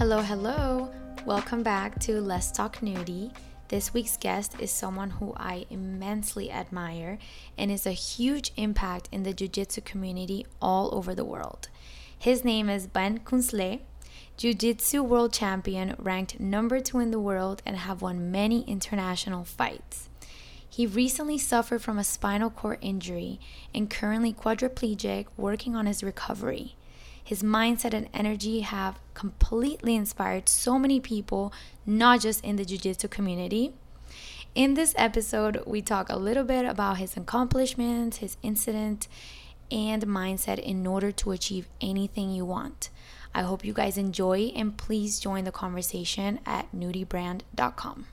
Hello, hello. Welcome back to Let's Talk Nudie. This week's guest is someone who I immensely admire and is a huge impact in the jiu jitsu community all over the world. His name is Ben Kunzle, jiu jitsu world champion, ranked number two in the world, and have won many international fights. He recently suffered from a spinal cord injury and currently quadriplegic, working on his recovery. His mindset and energy have completely inspired so many people, not just in the jiu jitsu community. In this episode, we talk a little bit about his accomplishments, his incident, and mindset in order to achieve anything you want. I hope you guys enjoy and please join the conversation at nudiebrand.com.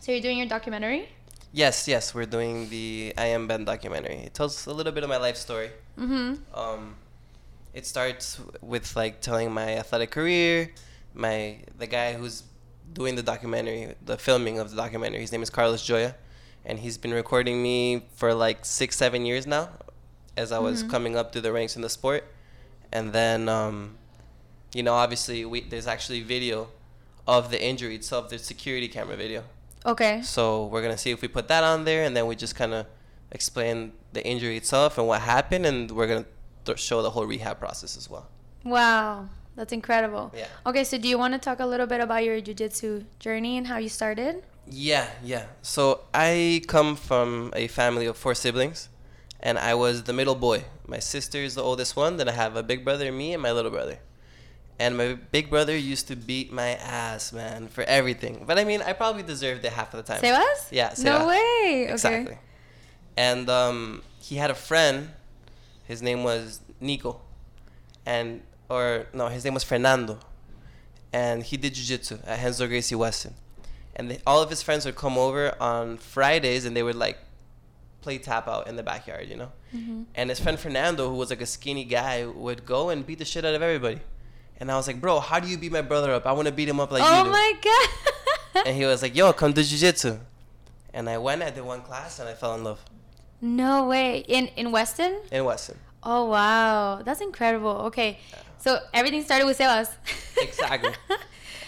So, you're doing your documentary? Yes, yes, we're doing the I Am Ben documentary. It tells a little bit of my life story. Mm-hmm. Um, it starts with like telling my athletic career, my the guy who's doing the documentary, the filming of the documentary. His name is Carlos Joya, and he's been recording me for like six, seven years now, as I was Mhm. coming up through the ranks in the sport, and then, um, you know, obviously we there's actually video of the injury itself. There's security camera video. Okay. So we're gonna see if we put that on there, and then we just kind of explain the injury itself and what happened, and we're gonna th- show the whole rehab process as well. Wow. That's incredible. Yeah. Okay, so do you want to talk a little bit about your jiu jitsu journey and how you started? Yeah, yeah. So I come from a family of four siblings, and I was the middle boy. My sister is the oldest one. Then I have a big brother, me, and my little brother. And my big brother used to beat my ass, man, for everything. But I mean, I probably deserved it half of the time. Say was? Yeah, No way. Okay. And um, he had a friend. His name was Nico, and or no, his name was Fernando, and he did jiu-jitsu at Renzo Gracie Weston. And they, all of his friends would come over on Fridays, and they would like play tap out in the backyard, you know. Mhm. And his friend Fernando, who was like a skinny guy, would go and beat the shit out of everybody. And I was like, bro, how do you beat my brother up? I want to beat him up like oh you do. my god. And he was like, yo, come do jiu-jitsu. And I went, I did one class, and I fell in love no way. In in Weston? in Weston. Oh wow. That's incredible. Okay. So everything started with Sebas. Exactly.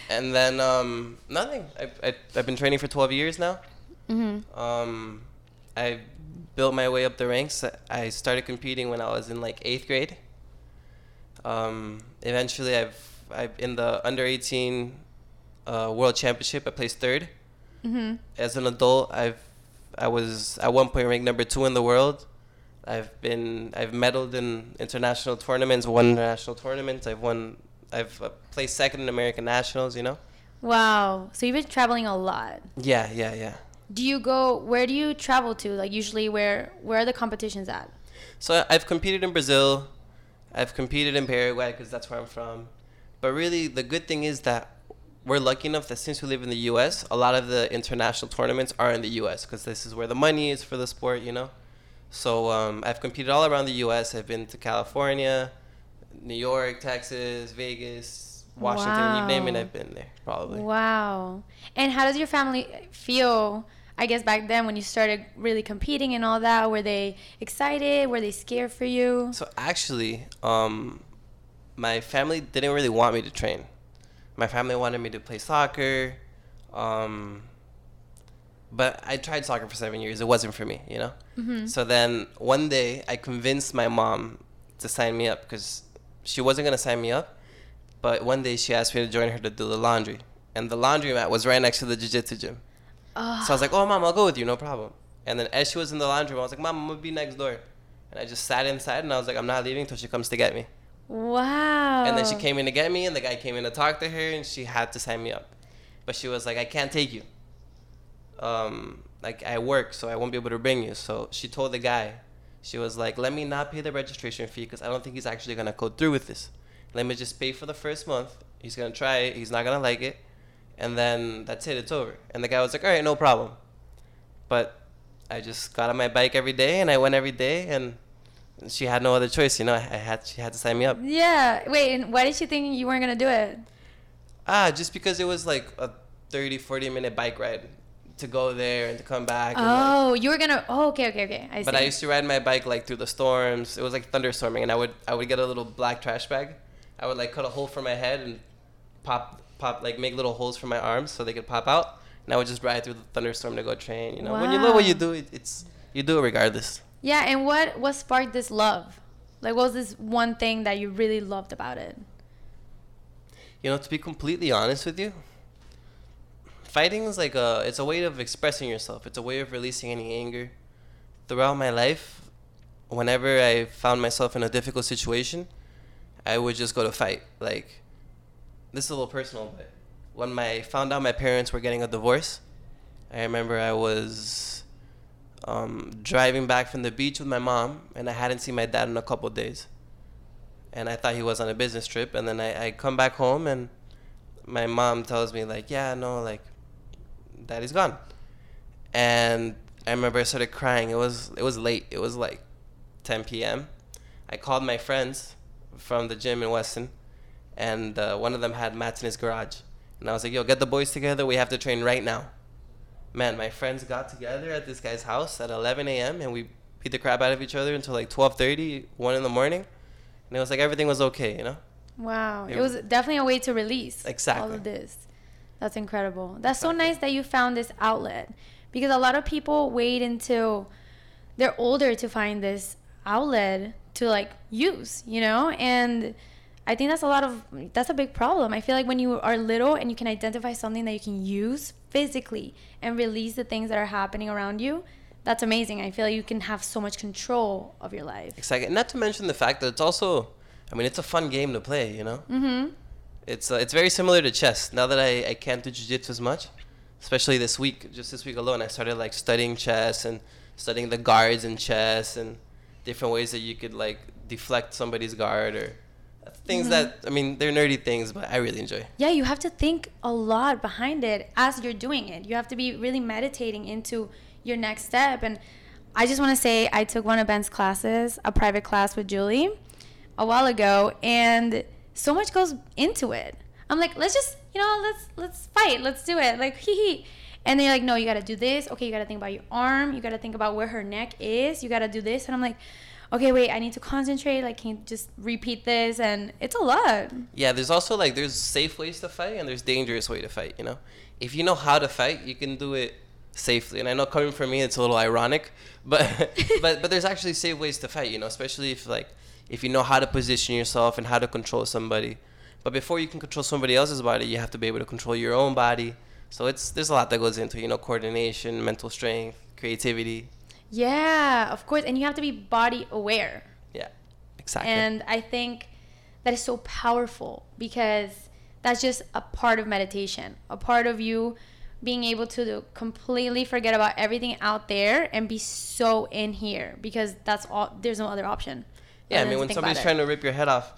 And then um, nothing. I, I, I've been training for 12 years now. mhm. Um, I built my way up the ranks. I started competing when I was in like eighth grade. Um, eventually, I've, I've in the under 18 uh, world championship. I placed third. Mhm. As an adult, I've I was at one point ranked number two in the world. I've been I've medaled in international tournaments, won international tournaments. I've won. I've uh, placed second in American nationals. You know. Wow. So you've been traveling a lot. Yeah, yeah, yeah. Do you go where do you travel to? Like usually where where are the competitions at? So I've competed in Brazil, I've competed in Paraguay because that's where I'm from. But really, the good thing is that we're lucky enough that since we live in the U.S., a lot of the international tournaments are in the U.S. because this is where the money is for the sport, you know. So um, I've competed all around the U.S. I've been to California, New York, Texas, Vegas, Washington. You name it, I've been there probably. Wow. And how does your family feel? I guess back then when you started really competing and all that, were they excited? Were they scared for you? So actually, um, my family didn't really want me to train. My family wanted me to play soccer, um, but I tried soccer for seven years. It wasn't for me, you know. Mhm. So then one day I convinced my mom to sign me up because she wasn't gonna sign me up, but one day she asked me to join her to do the laundry, and the laundromat was right next to the jiu-jitsu gym. Oh, So I was like, "Oh, mom, I'll go with you, no problem." And then as she was in the laundry room, I was like, "Mom, I'm gonna be next door," and I just sat inside and I was like, "I'm not leaving till she comes to get me." Wow. And then she came in to get me, and the guy came in to talk to her, and she had to sign me up, but she was like, "I can't take you. Um, like I work, so I won't be able to bring you." So she told the guy, she was like, "Let me not pay the registration fee because I don't think he's actually gonna go through with this. Let me just pay for the first month. He's gonna try it. He's not gonna like it, and then that's it. It's over." And the guy was like, "All right, no problem." But I just got on my bike every day, and I went every day, and she had no other choice. You know, I, had she had to sign me up. Yeah. Wait, and why did she think you weren't gonna do it? Ah, just because it was like a 30, 40 minute bike ride to go there and to come back. and, like- Oh, you were gonna. Oh, okay, okay, okay. I see. but I used to ride my bike like through the storms. It was like thunderstorming, and I would I would get a little black trash bag, I would like cut a hole for my head and pop pop like make little holes for my arms so they could pop out. And I would just ride through the thunderstorm to go train. You know, when you love what you do, it, it's you do it regardless. Yeah, and what what sparked this love? Like, what was this one thing that you really loved about it? You know, to be completely honest with you, fighting is like a it's a way of expressing yourself. It's a way of releasing any anger. Throughout my life, whenever I found myself in a difficult situation, I would just go to fight. Like this is a little personal, but when my found out my parents were getting a divorce, I remember I was um, driving back from the beach with my mom, and I hadn't seen my dad in a couple days and I thought he was on a business trip. And then I, I come back home, and my mom tells me like, "Yeah, no, like, daddy's gone." And I remember I started crying. It was it was late. It was like 10 p.m. I called my friends from the gym in Weston, and uh, one of them had mats in his garage. And I was like, "Yo, get the boys together. We have to train right now." Man, my friends got together at this guy's house at 11 a.m. and we beat the crap out of each other until like 12:30, 1 in the morning and it was like everything was okay, you know. Wow, it It- was definitely a way to release exactly all of this. That's incredible. That's so nice that you found this outlet because a lot of people wait until they're older to find this outlet to like use, you know? And I think that's a lot of that's a big problem. I feel like when you are little and you can identify something that you can use physically and release the things that are happening around you, that's amazing. I feel like you can have so much control of your life. Exactly. Not to mention the fact that it's also, I mean, it's a fun game to play, you know. Mhm. It's uh, it's very similar to chess. Now that I, I can't do jiu-jitsu as much, especially this week, just this week alone, I started like studying chess and studying the guards in chess and different ways that you could like deflect somebody's guard or things mm-hmm. that I mean they're nerdy things, but I really enjoy. Yeah, you have to think a lot behind it as you're doing it. You have to be really meditating into your next step. And I just want to say, I took one of Ben's classes, a private class with Julie, a while ago, and so much goes into it. I'm like, let's just, you know, let's let's fight, let's do it, like hee hee. And they're like, no, you gotta do this. Okay, you gotta think about your arm. You gotta think about where her neck is. You gotta do this. And I'm like, okay, wait, I need to concentrate. Like, can you just repeat this? And it's a lot. Yeah, there's also like there's safe ways to fight and there's dangerous way to fight. You know, if you know how to fight, you can do it safely. And I know coming from me, it's a little ironic, but but but there's actually safe ways to fight. You know, especially if like if you know how to position yourself and how to control somebody. But before you can control somebody else's body, you have to be able to control your own body. So it's there's a lot that goes into you know coordination, mental strength, creativity. Yeah, of course. And you have to be body aware. Yeah, exactly. And I think that is so powerful because that's just a part of meditation, a part of you being able to completely forget about everything out there and be so in here because that's all there's no other option. Yeah, I mean, when somebody's trying to rip your head off,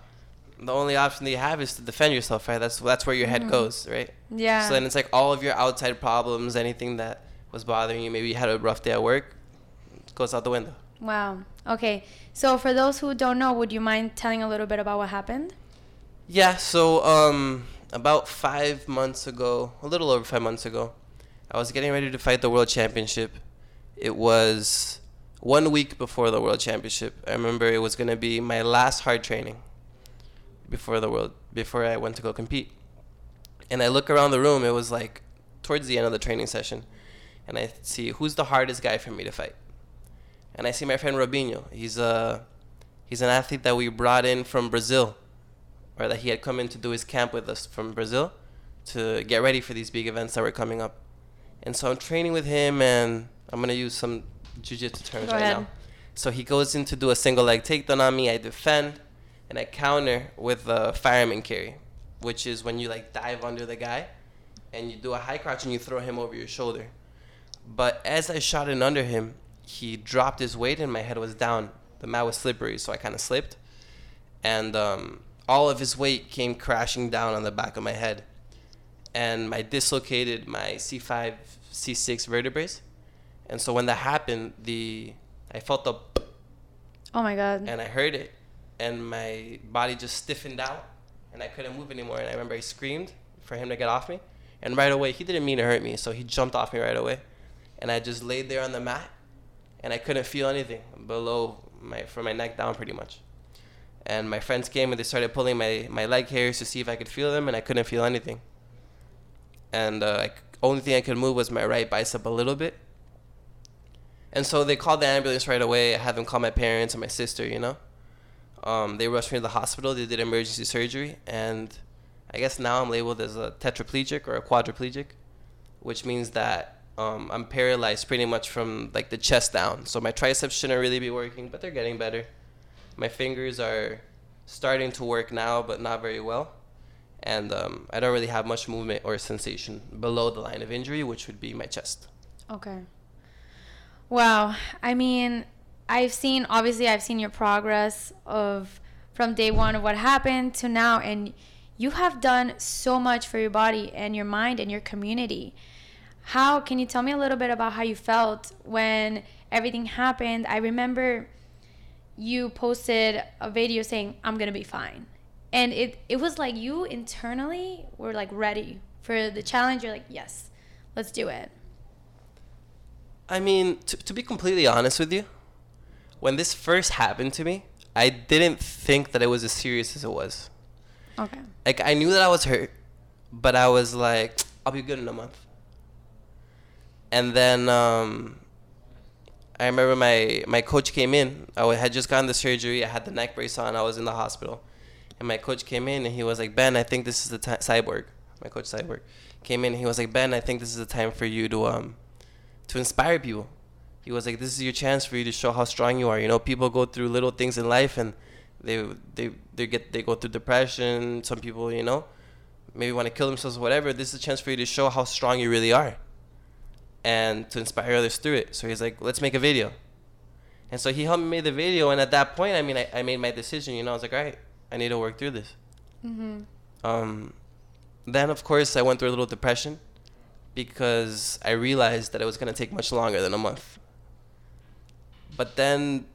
the only option that you have is to defend yourself, right? That's that's where your head mm-hmm. goes, right? Yeah. So then it's like all of your outside problems, anything that was bothering you, maybe you had a rough day at work, goes out the window. wow. Okay. So for those who don't know, would you mind telling a little bit about what happened? Yeah. So um, about five months ago, a little over five months ago, I was getting ready to fight the world championship. It was one week before the world championship. I remember it was gonna be my last hard training before the world before I went to go compete. And I look around the room. It was like towards the end of the training session, and I see who's the hardest guy for me to fight. And I see my friend Robinho. He's a he's an athlete that we brought in from Brazil, or that he had come in to do his camp with us from Brazil, to get ready for these big events that were coming up. And so I'm training with him, and I'm gonna use some jiu-jitsu terms Go right ahead. now. So he goes in to do a single leg takedown on me. I defend, and I counter with a fireman carry, which is when you like dive under the guy, and you do a high crouch and you throw him over your shoulder. But as I shot in under him, he dropped his weight and my head was down. The mat was slippery, so I kind of slipped, and um, all of his weight came crashing down on the back of my head, and I dislocated my C5, C6 vertebrae. And so when that happened, the I felt the Oh my god. and I heard it, and my body just stiffened out, and I couldn't move anymore. And I remember I screamed for him to get off me, and right away he didn't mean to hurt me, so he jumped off me right away, and I just laid there on the mat, and I couldn't feel anything below my from my neck down pretty much, and my friends came and they started pulling my, my leg hairs to see if I could feel them, and I couldn't feel anything. And uh, only thing I could move was my right bicep a little bit. And so they called the ambulance right away. I had them call my parents and my sister, you know. Um, they rushed me to the hospital. They did emergency surgery, and I guess now I'm labeled as a tetraplegic or a quadriplegic, which means that um, I'm paralyzed pretty much from like the chest down. So my triceps shouldn't really be working, but they're getting better. My fingers are starting to work now, but not very well. And um, I don't really have much movement or sensation below the line of injury, which would be my chest. Okay. Wow. I mean, I've seen obviously I've seen your progress of from day one of what happened to now and you have done so much for your body and your mind and your community. How can you tell me a little bit about how you felt when everything happened? I remember you posted a video saying I'm going to be fine. And it it was like you internally were like ready for the challenge. You're like, "Yes. Let's do it." I mean, to, to be completely honest with you, when this first happened to me, I didn't think that it was as serious as it was. Okay. Like I knew that I was hurt, but I was like, I'll be good in a month. And then um, I remember my my coach came in. I had just gotten the surgery. I had the neck brace on. I was in the hospital, and my coach came in and he was like, Ben, I think this is the time. Cyborg, my coach Cyborg, came in. and He was like, Ben, I think this is the time for you to um to inspire people. He was like, this is your chance for you to show how strong you are. You know, people go through little things in life and they they they get they go through depression. Some people, you know, maybe want to kill themselves or whatever. This is a chance for you to show how strong you really are and to inspire others through it. So he's like, let's make a video. And so he helped me make the video. And at that point, I mean, I, I made my decision. You know, I was like, all right, I need to work through this. Mm-hmm. Um, then, of course, I went through a little depression because I realized that it was going to take much longer than a month. But then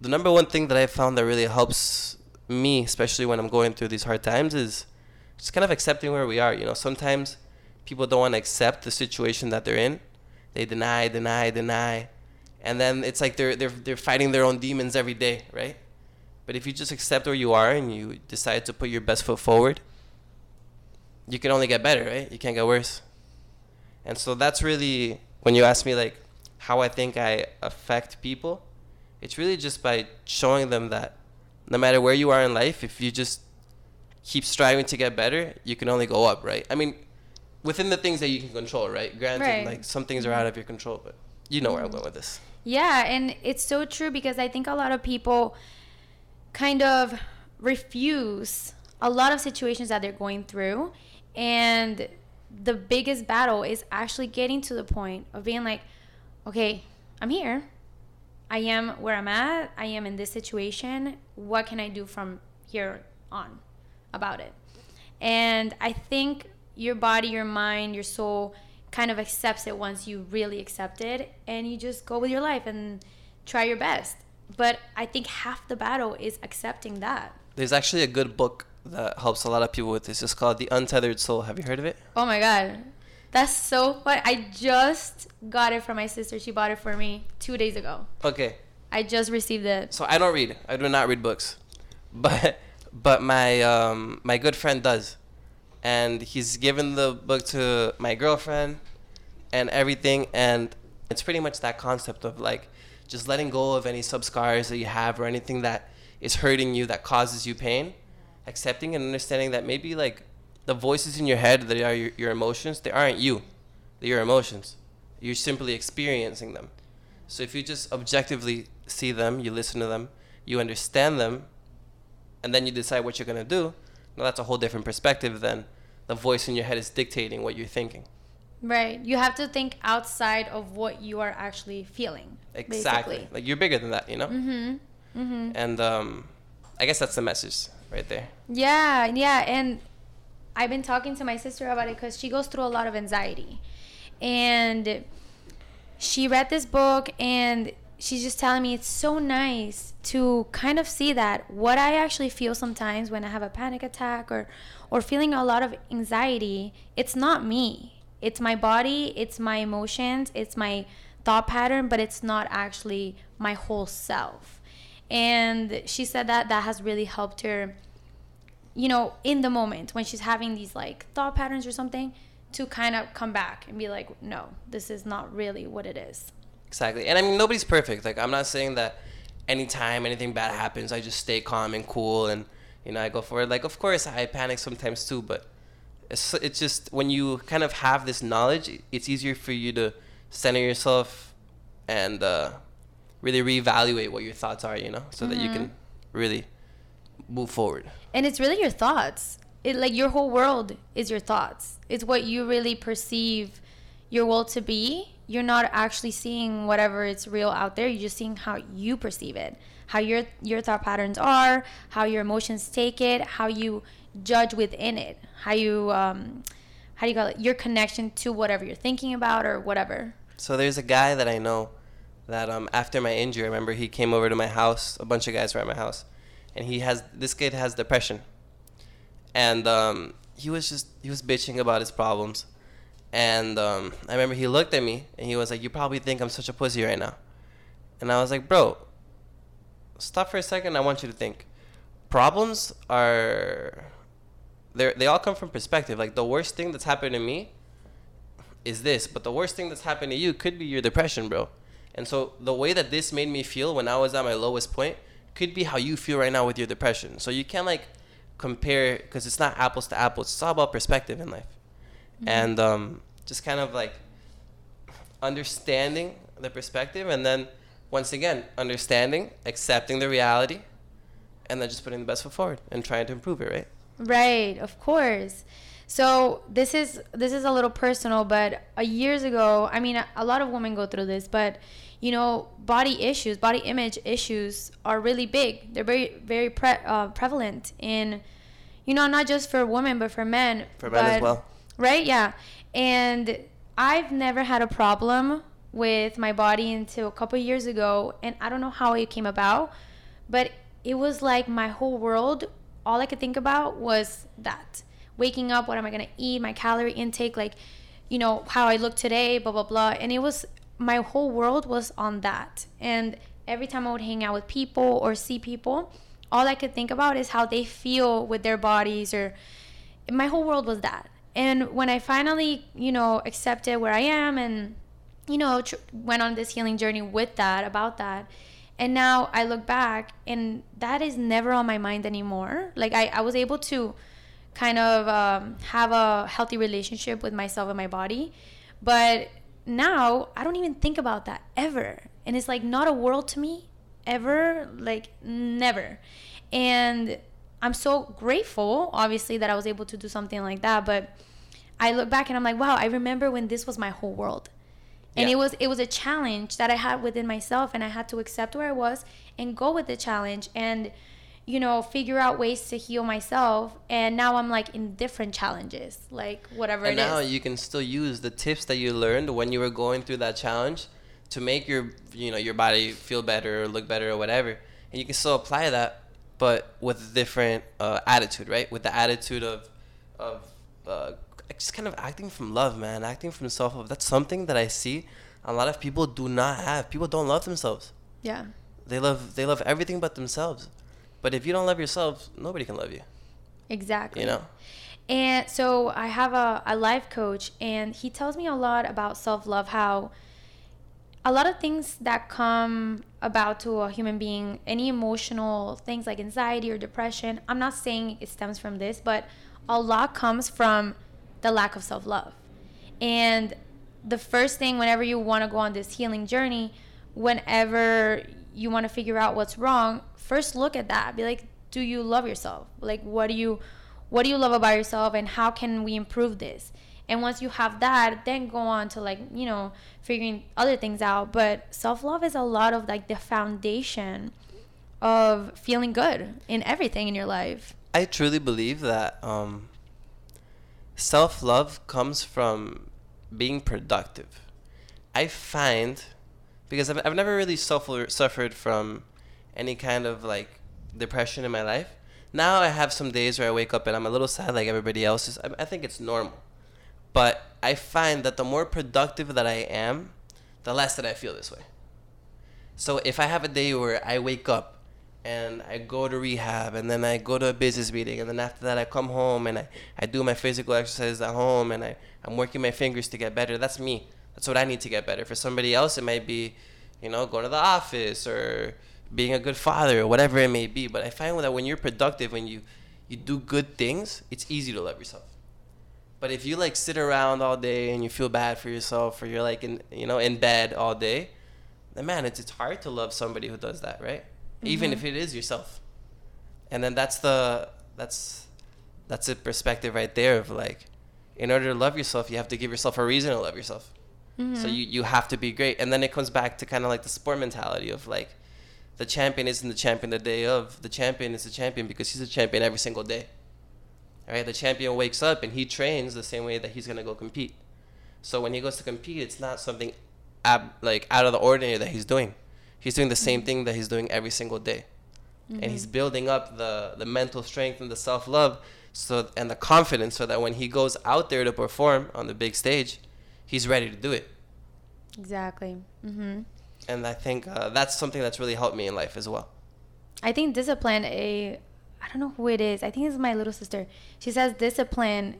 the number one thing that I found that really helps me, especially when I'm going through these hard times, is just kind of accepting where we are. You know, sometimes people don't want to accept the situation that they're in. They deny, deny, deny. And then it's like they're, they're, they're fighting their own demons every day, right? But if you just accept where you are and you decide to put your best foot forward, you can only get better, right? You can't get worse. And so that's really when you ask me like how I think I affect people, it's really just by showing them that no matter where you are in life, if you just keep striving to get better, you can only go up, right? I mean, within the things that you can control, right? Granted, Right. like some things are out of your control, but you know where I'm going with this. Yeah, and it's so true because I think a lot of people kind of refuse a lot of situations that they're going through and the biggest battle is actually getting to the point of being like okay i'm here i am where i'm at i am in this situation what can i do from here on about it and i think your body your mind your soul kind of accepts it once you really accept it and you just go with your life and try your best but i think half the battle is accepting that There's actually a good book that helps a lot of people with this. It's called The Untethered Soul. Have you heard of it? Oh my god. That's so fun. I just got it from my sister. She bought it for me two days ago. Okay. I just received it. So I don't read. I do not read books, but but my um, my good friend does, and he's given the book to my girlfriend, and everything. And it's pretty much that concept of like just letting go of any sub scars that you have or anything that is hurting you that causes you pain, accepting and understanding that maybe like the voices in your head that are your, your emotions, they aren't you, they're your emotions. You're simply experiencing them. So if you just objectively see them, you listen to them, you understand them, and then you decide what you're gonna do, now that's a whole different perspective than the voice in your head is dictating what you're thinking. Right. You have to think outside of what you are actually feeling. Exactly. Basically. Like you're bigger than that, you know? Mm-hmm. Mm-hmm. And um, I guess that's the message right there. Yeah, yeah, and I've been talking to my sister about it because she goes through a lot of anxiety, and she read this book and she's just telling me it's so nice to kind of see that what I actually feel sometimes when I have a panic attack or or feeling a lot of anxiety, it's not me. It's my body, it's my emotions, it's my thought pattern, but it's not actually my whole self. And she said that that has really helped her, you know, in the moment when she's having these like thought patterns or something, to kind of come back and be like, no, this is not really what it is. Exactly. And I mean, nobody's perfect. Like, I'm not saying that anytime anything bad happens, I just stay calm and cool and, you know, I go for it. Like, of course, I panic sometimes too, but it's, it's just when you kind of have this knowledge, it's easier for you to center yourself and uh, really reevaluate what your thoughts are, you know, so mm-hmm. that you can mm-hmm. really move forward. And it's really your thoughts. It like your whole world is your thoughts. It's what you really perceive your will to be. You're not actually seeing whatever it's real out there. You're just seeing how you perceive it, how your your thought patterns are, how your emotions take it, how you judge within it, how you um, how do you call it? Your connection to whatever you're thinking about or whatever. So there's a guy that I know that um, after my injury, I remember he came over to my house. A bunch of guys were at my house, and he has this kid has depression, and um, he was just he was bitching about his problems, and um, I remember he looked at me and he was like, "You probably think I'm such a pussy right now," and I was like, "Bro, stop for a second. I want you to think. Problems are." They they all come from perspective. Like the worst thing that's happened to me is this, but the worst thing that's happened to you could be your depression, bro. And so the way that this made me feel when I was at my lowest point could be how you feel right now with your depression. So you can't like compare because it's not apples to apples. It's all about perspective in life, mm-hmm. and um, just kind of like understanding the perspective, and then once again understanding, accepting the reality, and then just putting the best foot forward and trying to improve it. Right. Right. Of course. So this is this is a little personal, but a years ago, I mean, a, a lot of women go through this, but you know, body issues, body image issues are really big. They're very very pre- uh, prevalent in, you know, not just for women but for men. For men as well. Right? Yeah. And I've never had a problem with my body until a couple years ago, and I don't know how it came about, but it was like my whole world. All I could think about was that waking up, what am I gonna eat, my calorie intake, like, you know, how I look today, blah blah blah. And it was my whole world was on that. And every time I would hang out with people or see people, all I could think about is how they feel with their bodies or my whole world was that. And when I finally, you know, accepted where I am and you know, tr- went on this healing journey with that, about that. And now I look back and that is never on my mind anymore. Like I, I was able to kind of um, have a healthy relationship with myself and my body. But now I don't even think about that ever. And it's like not a world to me ever, like never. And I'm so grateful, obviously, that I was able to do something like that. But I look back and I'm like, wow, I remember when this was my whole world. And yeah. it was it was a challenge that I had within myself and I had to accept where I was and go with the challenge and you know, figure out ways to heal myself. And now I'm like in different challenges, like whatever and now you can still use the tips that you learned when you were going through that challenge to make your, you know, your body feel better or look better or whatever. And you can still apply that, but with a different uh, attitude, right? With the attitude of, of uh, just kind of acting from love, man, acting from self love. That's something that I see a lot of people do not have. People don't love themselves. Yeah. They love they love everything but themselves. But if you don't love yourself, nobody can love you. Exactly. You know? And so I have a, a life coach, and he tells me a lot about self love, how a lot of things that come about to a human being, any emotional things like anxiety or depression, I'm not saying it stems from this, but a lot comes from the lack of self love. And the first thing, whenever you want to go on this healing journey, whenever you want to figure out what's wrong, first look at that. Be like, do you love yourself? Like, what do you, what do you love about yourself, and how can we improve this? And once you have that, then go on to like you know figuring other things out. But self love is a lot of like the foundation of feeling good in everything in your life. I truly believe that um, self love comes from being productive. I find because I've, I've never really suffer, suffered from any kind of like depression in my life. Now I have some days where I wake up and I'm a little sad like everybody else is. I, I think it's normal. But I find that the more productive that I am, the less that I feel this way. So if I have a day where I wake up and I go to rehab and then I go to a business meeting and then after that I come home and I, I do my physical exercises at home and I, I'm working my fingers to get better. That's me. That's what I need to get better. For somebody else it might be, you know, going to the office or being a good father or whatever it may be. But I find that when you're productive, when you, you do good things, it's easy to love yourself. But if you like sit around all day and you feel bad for yourself or you're like in you know in bed all day, then man, it's it's hard to love somebody who does that, right? even Mm-hmm. if it is yourself. And then that's the that's that's a perspective right there of like, in order to love yourself, you have to give yourself a reason to love yourself. Mm-hmm. So you you have to be great, and then it comes back to kind of like the sport mentality of like, the champion isn't the champion the day of. The champion is the champion because he's a champion every single day. All right, the champion wakes up and he trains the same way that he's gonna go compete. So when he goes to compete, it's not something ab- like out of the ordinary that he's doing. He's doing the same thing that he's doing every single day, and he's building up the the mental strength and the self love, so and the confidence, so that when he goes out there to perform on the big stage, he's ready to do it. Exactly. Mm-hmm. And I think uh, that's something that's really helped me in life as well. I think discipline. A, I don't know who it is. I think it's my little sister. She says discipline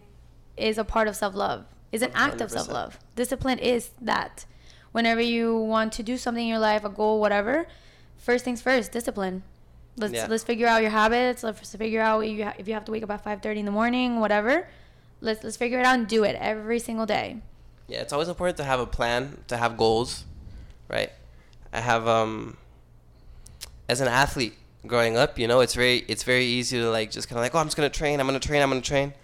is a part of self love. Is an act of self love. Discipline is that. Whenever you want to do something in your life, a goal, whatever, first things first, discipline. Let's Yeah. let's figure out your habits. Let's figure out if you, ha- if you have to wake up at five thirty in the morning, whatever. Let's let's figure it out and do it every single day. Yeah, it's always important to have a plan, to have goals, right? I have um as an athlete growing up, you know, it's very it's very easy to like just kind of like, "Oh, I'm just going to train, I'm going to train, I'm going to train."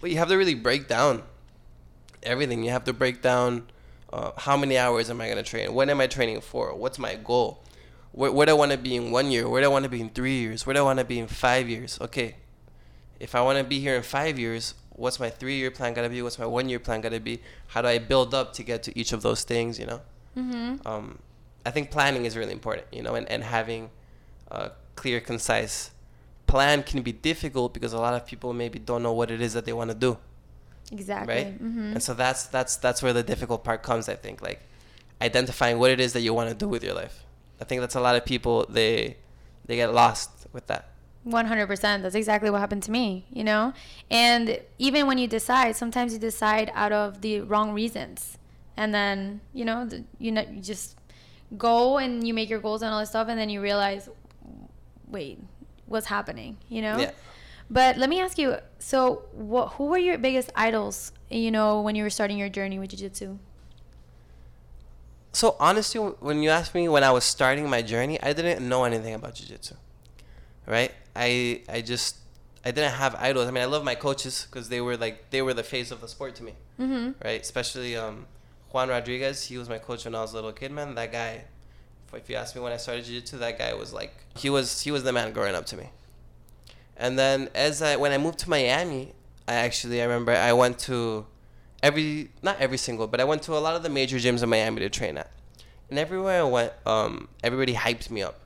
But you have to really break down everything. You have to break down uh, how many hours am I going to train? When am I training for? What's my goal? Where, where do I want to be in one year? Where do I want to be in three years? Where do I want to be in five years? Okay, if I want to be here in five years, what's my three year plan gonna be? What's my one year plan gonna be? How do I build up to get to each of those things? You know, Mm-hmm. um, I think planning is really important. You know, and and having a clear, concise plan can be difficult because a lot of people maybe don't know what it is that they want to do, Exactly. right? Mm-hmm. And so that's that's that's where the difficult part comes. I think like identifying what it is that you want to do with your life. I think that's a lot of people they they get lost with that. 100% that's exactly what happened to me you know and even when you decide sometimes you decide out of the wrong reasons and then you know the, you know you just go and you make your goals and all this stuff and then you realize wait what's happening you know Yeah. but let me ask you so what who were your biggest idols you know when you were starting your journey with jiu-jitsu So honestly, when you asked me when I was starting my journey, I didn't know anything about jiu-jitsu, right? I I just I didn't have idols. I mean, I love my coaches because they were like they were the face of the sport to me, mm-hmm. right? Especially um, Juan Rodriguez. He was my coach when I was a little kid, man. That guy, if you ask me when I started jiu-jitsu, that guy was like he was he was the man growing up to me. And then as I when I moved to Miami, I actually I remember I went to every not every single, but I went to a lot of the major gyms in Miami to train at. And everywhere I went, um, everybody hyped me up.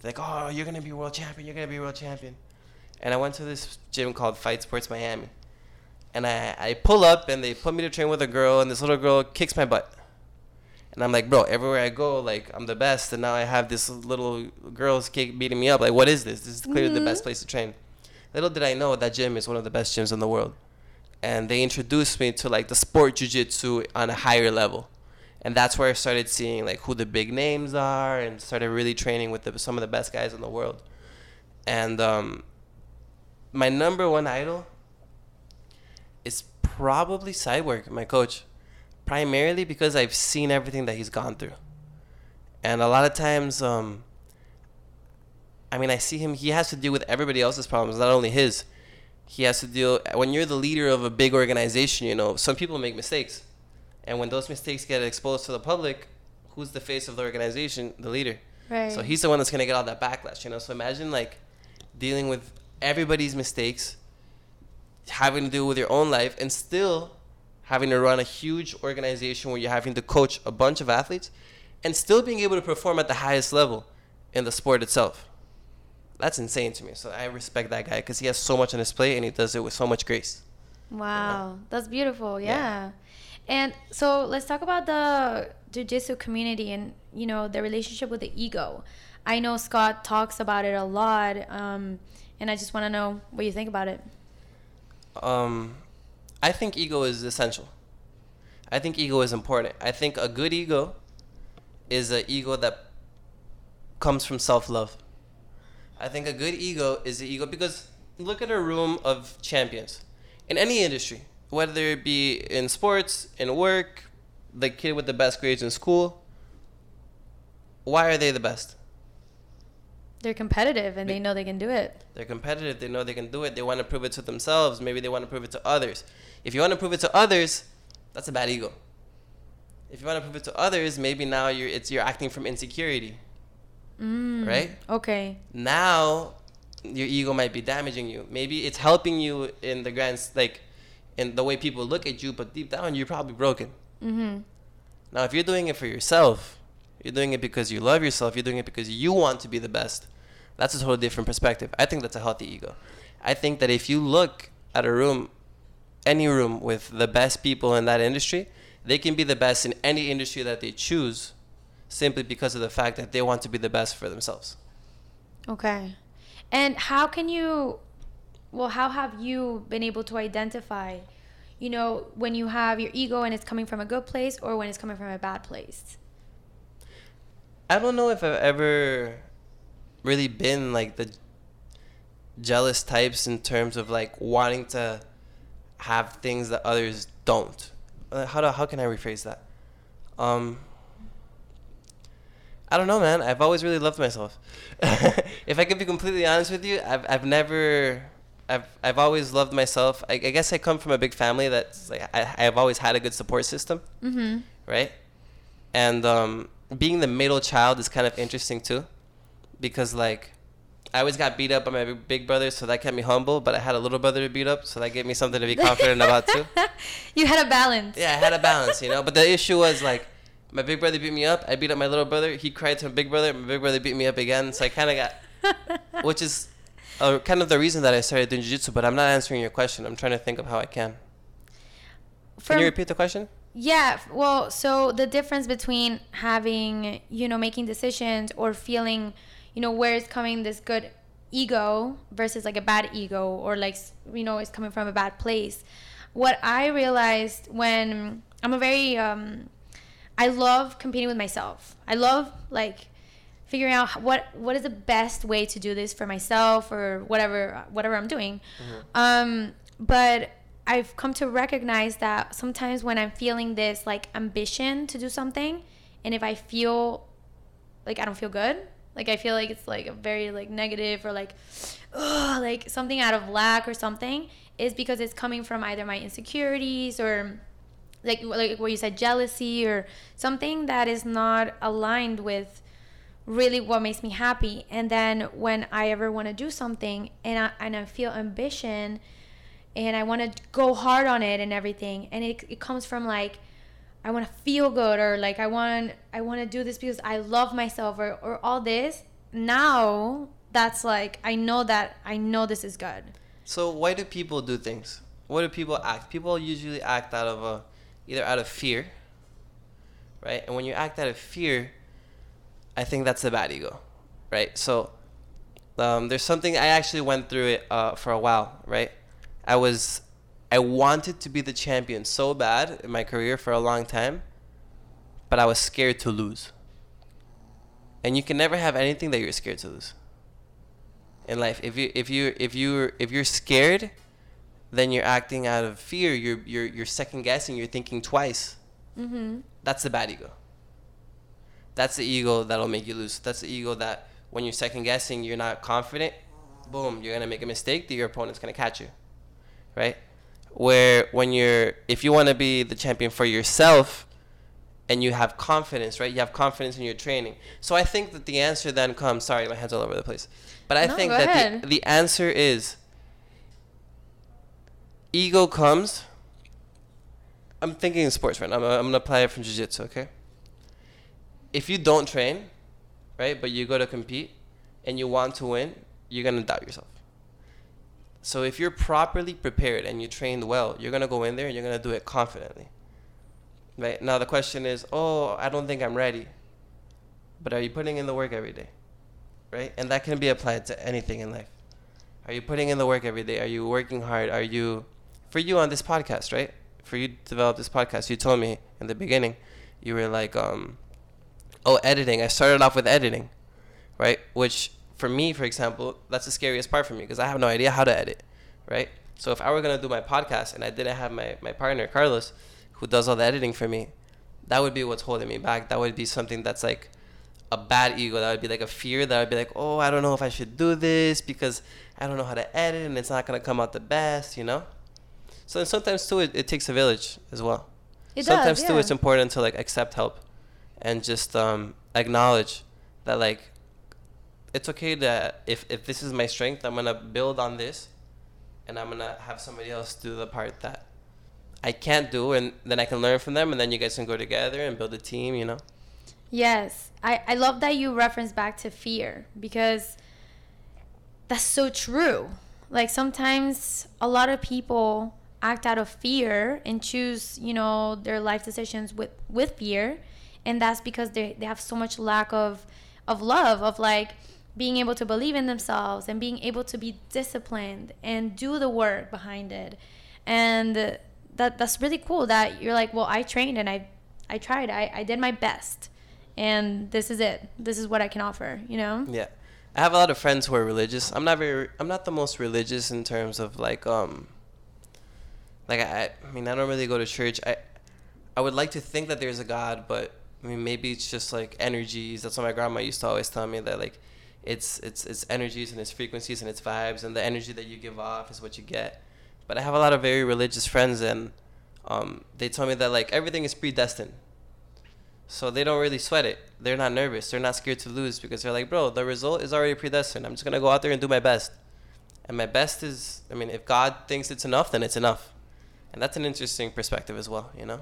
They're like, "Oh, you're gonna be world champion! You're gonna be world champion!" And I went to this gym called Fight Sports Miami, and I I pull up and they put me to train with a girl, and this little girl kicks my butt. And I'm like, bro, everywhere I go, like I'm the best, and now I have this little girl's kick beating me up. Like, what is this? This is clearly the best place to train. Little did I know that gym is one of the best gyms in the world and they introduced me to like the sport jiu-jitsu on a higher level and that's where i started seeing like who the big names are and started really training with the, some of the best guys in the world and um, my number one idol is probably cyborg my coach primarily because i've seen everything that he's gone through. And a lot of times um, i mean i see him he has to deal with everybody else's problems not only his. He has to deal when you're the leader of a big organization you know some people make mistakes. And when those mistakes get exposed to the public who's the face of the organization? The leader. Right. so he's the one that's going to get all that backlash you know? So imagine like dealing with everybody's mistakes having to deal with your own life and still having to run a huge organization where you're having to coach a bunch of athletes and still being able to perform at the highest level in the sport itself that's insane to me. So I respect that guy because he has so much on his plate and he does it with so much grace. Wow, that's beautiful. Yeah. Yeah. And so let's talk about the jiu-jitsu community and you know the relationship with the ego. I know Scott talks about it a lot, um, and I just want to know what you think about it. Um, I think ego is essential. I think ego is important. I think a good ego is an ego that comes from self love. I think a good ego is the ego because look at a room of champions in any industry, whether it be in sports, in work, the kid with the best grades in school. Why are they the best? They're competitive and they know they can do it. They're competitive. They know they can do it. They want to prove it to themselves. Maybe they want to prove it to others. If you want to prove it to others, that's a bad ego. If you want to prove it to others, maybe now you're it's you're acting from insecurity. Mm, right? Okay. Now your ego might be damaging you. Maybe it's helping you in the grand like in the way people look at you, but deep down you're probably broken. Mm-hmm. Now, if you're doing it for yourself, you're doing it because you love yourself, you're doing it because you want to be the best. That's a totally different perspective. I think that's a healthy ego. I think that if you look at a room, any room with the best people in that industry, they can be the best in any industry that they choose simply because of the fact that they want to be the best for themselves. Okay. And how can you well, how have you been able to identify, you know, when you have your ego and it's coming from a good place or when it's coming from a bad place? I don't know if I've ever really been like the jealous types in terms of like wanting to have things that others don't. Uh, How do, how can I rephrase that? Um, I don't know, man. I've always really loved myself. if I could be completely honest with you, I've I've never. I've, I've always loved myself. I, I guess I come from a big family that's like I, I've always had a good support system, Mm-hmm. right? And um, being the middle child is kind of interesting too, because like I always got beat up by my big- brother, so that kept me humble. But I had a little brother to beat up, so that gave me something to be confident about too. you had a balance. Yeah, I had a balance, you know. But the issue was like, my big brother beat me up. I beat up my little brother. He cried to my big brother. My big brother beat me up again. So I kind of got, which is uh, kind of the reason that I started doing jiu-jitsu. But I'm not answering your question. I'm trying to think of how I can. Can you repeat the question? Yeah, well, so the difference between having, you know, making decisions or feeling, you know, where is coming this good ego versus like a bad ego or like, you know, it's coming from a bad place. What I realized when I'm a very, um, I love competing with myself. I love like figuring out what what is the best way to do this for myself or whatever whatever I'm doing. Um, but I've come to recognize that sometimes when I'm feeling this like ambition to do something, and if I feel like I don't feel good, like I feel like it's like a very like negative or like, oh, like something out of lack or something, is because it's coming from either my insecurities or like like what you said jealousy or something that is not aligned with really what makes me happy. And then when i ever want to do something and i and i feel ambition and i want to go hard on it and everything and it, it comes from like i want to feel good or like i want i want to do this because i love myself or, or all this now that's like i know that i know this is good So why do people do things? Why do people act? People usually act out of a, either out of fear, right? And when you act out of fear, I think that's the bad ego, right? So um, there's something I actually went through it uh, for a while, right? I was, I wanted to be the champion so bad in my career for a long time, but I was scared to lose. And you can never have anything that you're scared to lose in life. If you if you if you if you're scared, then you're acting out of fear. You're you're you're second guessing. You're thinking twice. mm-hmm That's the bad ego. That's the ego that'll make you lose. That's the ego that when you're second guessing, you're not confident. Boom, you're gonna make a mistake that your opponent's gonna catch you, right? Where when you're if you want to be the champion for yourself, and you have confidence, right? You have confidence in your training. So I think that the answer then comes. Sorry, my hands all over the place. But I No, think that ahead. the, the answer is ego comes. I'm thinking in sports right now. I'm, I'm gonna apply it from jiu-jitsu, okay? If you don't train, right, but you go to compete and you want to win, you're gonna doubt yourself. So if you're properly prepared and you're trained well, you're gonna go in there and you're gonna do it confidently. Right now, the question is, oh, I don't think I'm ready. But are you putting in the work every day? right? And that can be applied to anything in life. Are you putting in the work every day? Are you working hard? Are you, for you on this podcast, right? For you to develop this podcast, you told me in the beginning, you were like, um, oh, editing. I started off with editing, right? Which for me, for example, that's the scariest part for me because I have no idea how to edit, right? So if I were gonna do my podcast and I didn't have my, my partner Carlos, who does all the editing for me, that would be what's holding me back. That would be something that's like a bad ego. That would be like a fear. That would be like, oh, I don't know if I should do this because I don't know how to edit and it's not gonna come out the best, you know. So sometimes too, it, it takes a village as well. It sometimes does, too, it's important to like accept help and just um, acknowledge that like it's okay that if if this is my strength, I'm gonna build on this, and I'm gonna have somebody else do the part that I can't do, and then I can learn from them, and then you guys can go together and build a team. You know. Yes. I, I love that you reference back to fear because that's so true. Like sometimes a lot of people act out of fear and choose, you know, their life decisions with, with fear. And that's because they, they have so much lack of of love, of like being able to believe in themselves and being able to be disciplined and do the work behind it. And that that's really cool that you're like, well, I trained and I I tried. I, I did my best. And this is it. This is what I can offer, you know? Yeah. I have a lot of friends who are religious. I'm not very I'm not the most religious in terms of like um like I I mean I don't really go to church. I I would like to think that there's a God, but I mean maybe it's just like energies. That's what my grandma used to always tell me that like it's it's it's energies and it's frequencies and it's vibes and the energy that you give off is what you get. But I have a lot of very religious friends and um they tell me that like everything is predestined. So they don't really sweat it. They're not nervous. They're not scared to lose because they're like, bro, the result is already predestined. I'm just gonna go out there and do my best. And my best is, I mean, if God thinks it's enough, then it's enough. And that's an interesting perspective as well, you know?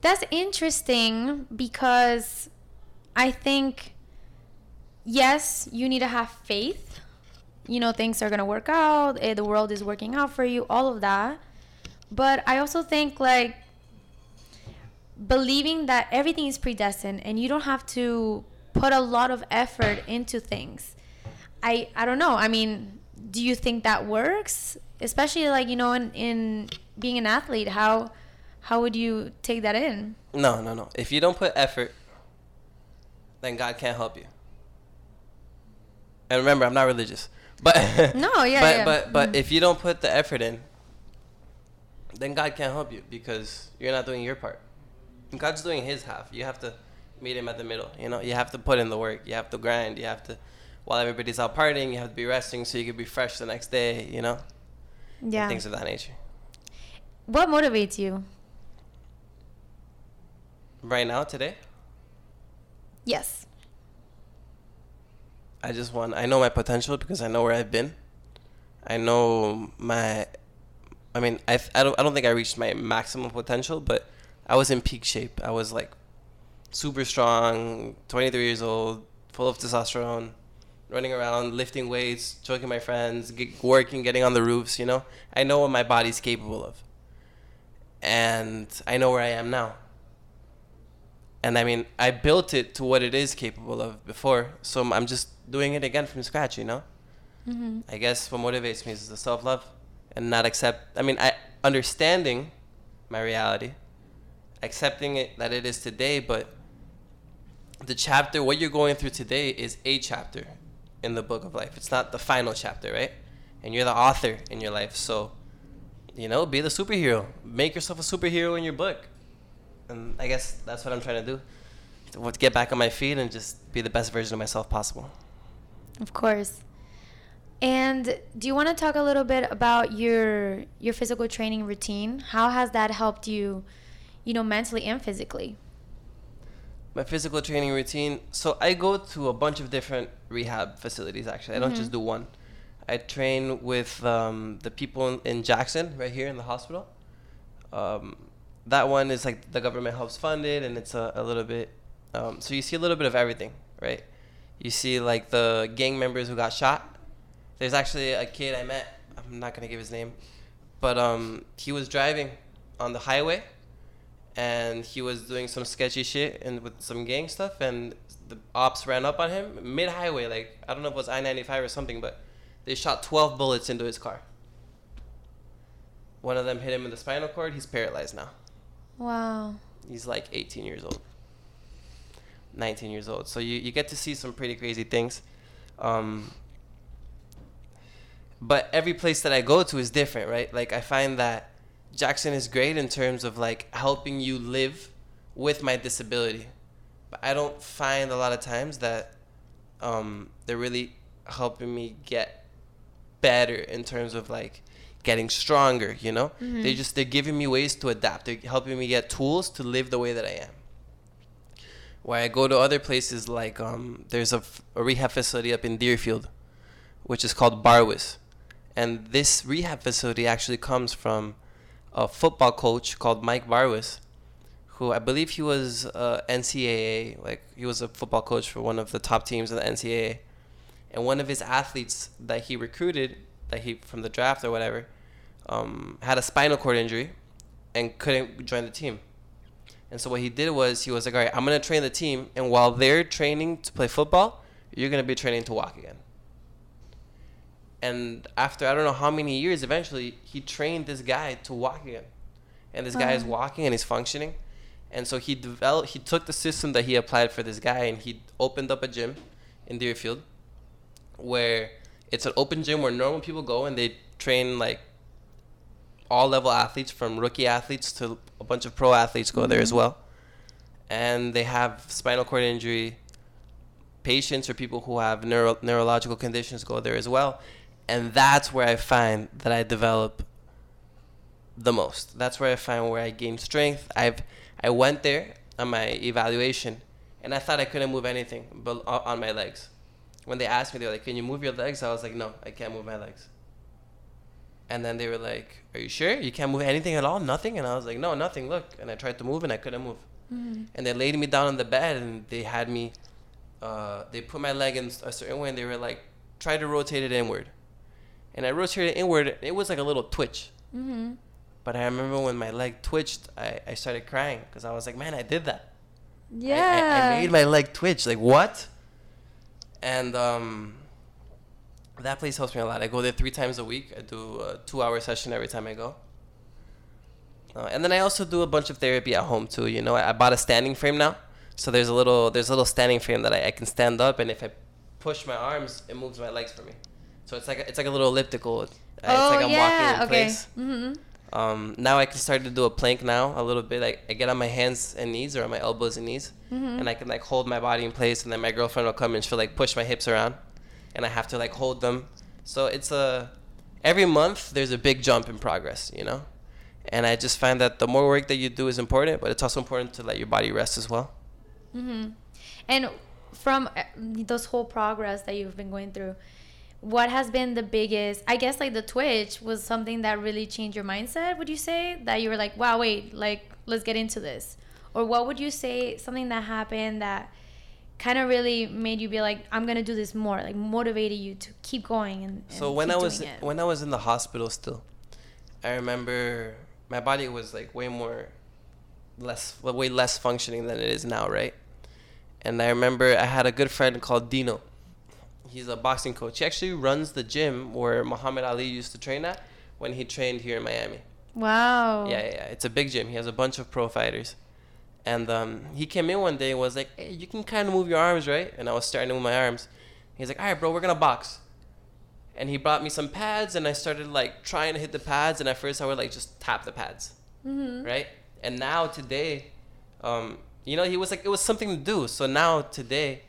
That's interesting because I think, yes, you need to have faith. You know, things are going to work out, eh, the world is working out for you, all of that. But I also think, like, believing that everything is predestined and you don't have to put a lot of effort into things. I, I don't know. I mean, do you think that works? Especially like, you know, in, in being an athlete, how how would you take that in? No, no, no. If you don't put effort, then God can't help you. And remember, I'm not religious. But No, yeah, but yeah. but but Mhm. if you don't put the effort in, then God can't help you because you're not doing your part. God's doing his half. You have to meet him at the middle. You know, you have to put in the work. You have to grind. You have to while everybody's out partying, you have to be resting so you can be fresh the next day, you know? And Yeah. things of that nature. What motivates you? Right now, today, Yes. I just want I know my potential because I know where I've been. I know my I mean, I I don't I don't think I reached my maximum potential, but I was in peak shape. I was like super strong, 23 years old, full of testosterone, running around, lifting weights, joking my friends, get, working, getting on the roofs, you know? I know what my body's capable of. And I know where I am now. And I mean, I built it to what it is capable of before, so I'm just doing it again from scratch, you know? Mm-hmm. I guess what motivates me is the self love and not accept. I mean, I understanding my reality, accepting it that it is today, but the chapter, what you're going through today, is a chapter in the book of life. It's not the final chapter, right? And you're the author in your life, so you know, be the superhero. Make yourself a superhero in your book. And I guess that's what I'm trying to do. To get back on my feet and just be the best version of myself possible. Of course. And do you want to talk a little bit about your your physical training routine? How has that helped you, you know, mentally and physically? my physical training routine. So I go to a bunch of different rehab facilities. Actually, I don't just Mhm. do one. I train with um, the people in, in Jackson, right here in the hospital. Um, that one is like the government helps fund it, and it's a, a little bit. Um, so you see a little bit of everything, right? You see like the gang members who got shot. There's actually a kid I met. I'm not gonna give his name, but um, he was driving on the highway and he was doing some sketchy shit and with some gang stuff and the ops ran up on him mid highway, like I don't know if it was I ninety five or something, but they shot twelve bullets into his car. One of them hit him in the spinal cord. He's paralyzed now. Wow. He's like 18 years old, 19 years old. So you, you get to see some pretty crazy things. Um, but every place that I go to is different, right? Like I find that Jackson is great in terms of like helping you live with my disability. But I don't find a lot of times that um, they're really helping me get better in terms of like getting stronger you know? Mm-hmm. they just they're giving me ways to adapt. They're helping me get tools to live the way that i am. Where i go to other places like um, there's a, a rehab facility up in deerfield which is called barwis. And this rehab facility actually comes from a football coach called mike barwis who i believe he was uh, ncaa like he was a football coach for one of the top teams in the ncaa and one of his athletes that he recruited that he from the draft or whatever um, had a spinal cord injury and couldn't join the team. And so what he did was he was like, all right, I'm gonna train the team, and while they're training to play football, you're gonna be training to walk again. And after I don't know how many years, eventually he trained this guy to walk again, and this guy is uh-huh. walking and he's functioning. And so he developed, he took the system that he applied for this guy, and he opened up a gym in Deerfield, where it's an open gym where normal people go and they train like all level athletes from rookie athletes to a bunch of pro athletes go mm-hmm. there as mm-hmm. well. And they have spinal cord injury. Patients or people who have neuro- neurological conditions go there as well. And that's where i find that i develop the most. That's where i find where i gain strength. I've i went there on my evaluation and i thought i couldn't move anything but on my legs when they asked me they were like can you move your legs i was like no i can't move my legs and then they were like, "Are you sure you can't move anything at all? Nothing?" And I was like, "No, nothing. Look." And I tried to move and I couldn't move. Mm-hmm. And they laid me down on the bed and they had me. Uh, they put my leg in a certain way and they were like, "Try to rotate it inward." And I rotated it inward. It was like a little twitch. Mm-hmm. But I remember when my leg twitched, I, I started crying because I was like, "Man, I did that." Yeah. I, I, I made my leg twitch. Like what? And um, that place helps me a lot. I go there three times a week. I do a two-hour session every time I go. Uh, and then I also do a bunch of therapy at home too. You know, I, I, bought a standing frame now, so there's a little there's a little standing frame that I, I, can stand up, and if I push my arms, it moves my legs for me. So it's like a, it's like a little elliptical. It's oh, like I'm yeah. walking in okay. place. Mm-hmm. Um, now I can start to do a plank now a little bit. Like I get on my hands and knees or on my elbows and knees, mm-hmm. and I can like hold my body in place, and then my girlfriend will come and she'll like push my hips around and I have to like hold them. So it's a every month there's a big jump in progress, you know. And I just find that the more work that you do is important, but it's also important to let your body rest as well. Mhm. And from uh, this whole progress that you've been going through, what has been the biggest i guess like the twitch was something that really changed your mindset would you say that you were like wow wait like let's get into this or what would you say something that happened that kind of really made you be like i'm gonna do this more like motivated you to keep going and, and so when i was when i was in the hospital still i remember my body was like way more less way less functioning than it is now right? And i remember i had a good friend called dino. He's a boxing coach. He actually runs the gym where muhammad ali used to train at when he trained here in miami. Wow. Yeah yeah, yeah. it's a big gym. He has a bunch of pro fighters and um, he came in one day and was like, "Hey, you can kind of move your arms, right?" And I was starting to move my arms. He's like, "All right, bro, we're gonna box." And he brought me some pads, and I started like trying to hit the pads. And at first, I would like just tap the pads, mm-hmm. right? And now today, um, you know, he was like, it was something to do. So now today,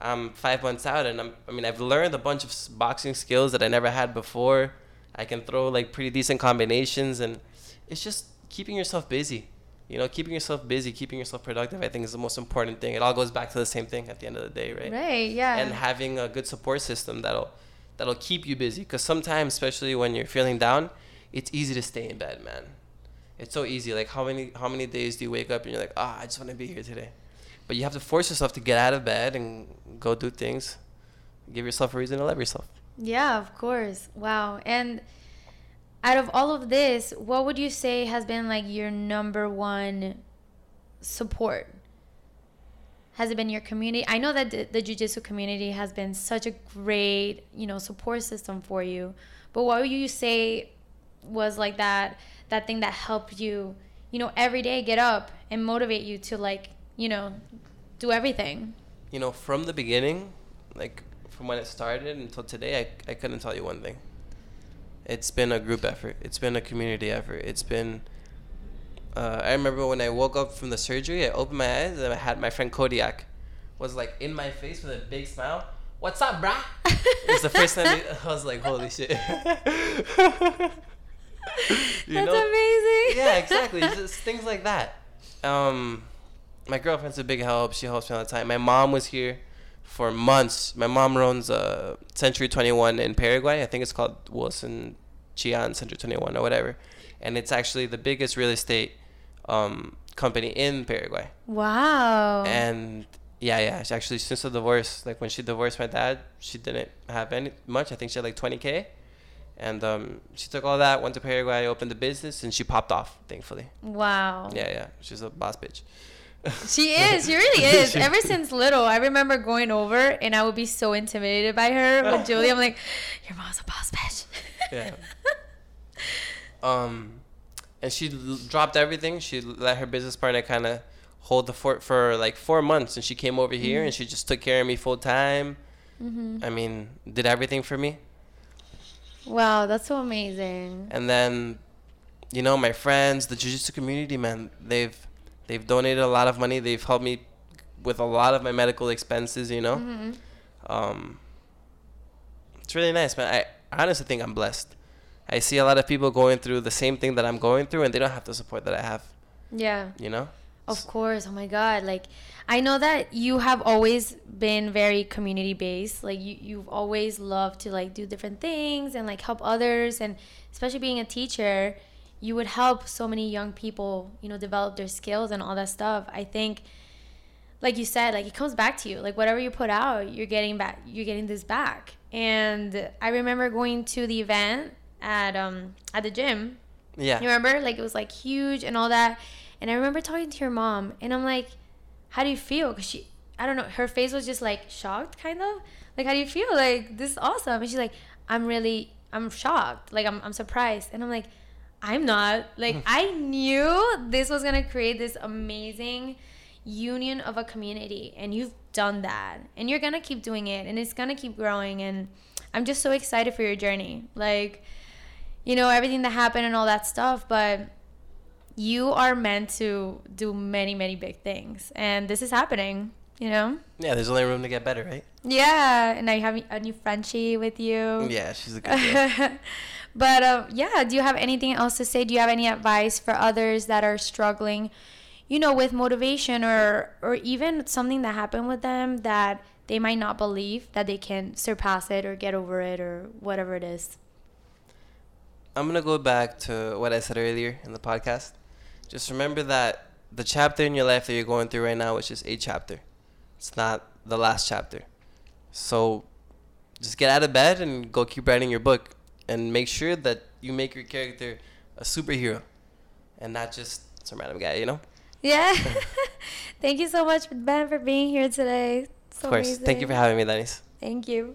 I'm five months out, and I'm, I mean, I've learned a bunch of boxing skills that I never had before. I can throw like pretty decent combinations, and it's just keeping yourself busy you know, keeping yourself busy, keeping yourself productive, I think is the most important thing. It all goes back to the same thing at the end of the day, right? Right. Yeah. And having a good support system that'll that'll keep you busy, because sometimes, especially when you're feeling down, it's easy to stay in bed, man. It's so easy. Like how many how many days do you wake up and you're like, ah, oh, I just want to be here today, but you have to force yourself to get out of bed and go do things. Give yourself a reason to love yourself. Yeah, of course. Wow. And out of all of this, what would you say has been like your number one support? Has it been your community? I know that the, the jiu-jitsu community has been such a great, you know, support system for you. But what would you say was like that that thing that helped you, you know, every day get up and motivate you to like, you know, do everything? You know, from the beginning, like from when it started until today, I, I couldn't tell you one thing. It's been a group effort. It's been a community effort. It's been. Uh, I remember when I woke up from the surgery, I opened my eyes and I had my friend Kodiak, was like in my face with a big smile. What's up, brah? it was the first time I was like, holy shit. You That's know? amazing. yeah, exactly. Just things like that. Um, my girlfriend's a big help. She helps me all the time. My mom was here for months. My mom runs uh, Century 21 in Paraguay. I think it's called Wilson Chian Century 21 or whatever. And it's actually the biggest real estate um, company in Paraguay. Wow. And yeah, yeah. She actually, since the divorce, like when she divorced my dad, she didn't have any much. I think she had like 20K. And um, she took all that, went to Paraguay, opened the business, and she popped off, thankfully. Wow. Yeah, yeah. She's a boss bitch. She is. She really is. Ever since little, I remember going over and I would be so intimidated by her. With Julie, I'm like, your mom's a boss bitch. yeah. Um, and she l- dropped everything. She let her business partner kind of hold the fort for like four months, and she came over here mm-hmm. and she just took care of me full time. Mm-hmm. I mean, did everything for me. Wow, that's so amazing. And then, you know, my friends, the jiu-jitsu community, man, they've they've donated a lot of money. They've helped me with a lot of my medical expenses. You know, mm-hmm. um, it's really nice, man. I honestly think I'm blessed. I see a lot of people going through the same thing that I'm going through, and they don't have the support that I have. Yeah. You know. Of course. Oh my God. Like, I know that you have always been very community based. Like, you, you've always loved to, like, do different things and, like, help others. And especially being a teacher, you would help so many young people, you know, develop their skills and all that stuff. I think, like you said, like, it comes back to you. Like, whatever you put out, you're getting back, you're getting this back. And I remember going to the event at, um, at the gym. Yeah. You remember? Like, it was, like, huge and all that and I remember talking to your mom, and I'm like, "How do you feel?" Because she, I don't know, her face was just like shocked, kind of. Like, how do you feel? Like, this is awesome. And she's like, "I'm really, I'm shocked. Like, I'm, I'm surprised." And I'm like, "I'm not. Like, mm. I knew this was gonna create this amazing." union of a community and you've done that and you're gonna keep doing it and it's gonna keep growing and i'm just so excited for your journey like you know everything that happened and all that stuff but you are meant to do many, many big things. And this is happening, you know? Yeah, there's only room to get better, right? Yeah. And now you have a new Frenchie with you. Yeah, she's a good girl. but uh, yeah, do you have anything else to say? Do you have any advice for others that are struggling, you know, with motivation or, or even something that happened with them that they might not believe that they can surpass it or get over it or whatever it is? I'm to go back to what I said earlier in the podcast just remember that the chapter in your life that you're going through right now is just a chapter. It's not the last chapter. So just get out of bed and go keep writing your book and make sure that you make your character a superhero and not just some random guy, you know? Yeah. Thank you so much, Ben, for being here today. So of course. Amazing. Thank you for having me, Dennis. Thank you.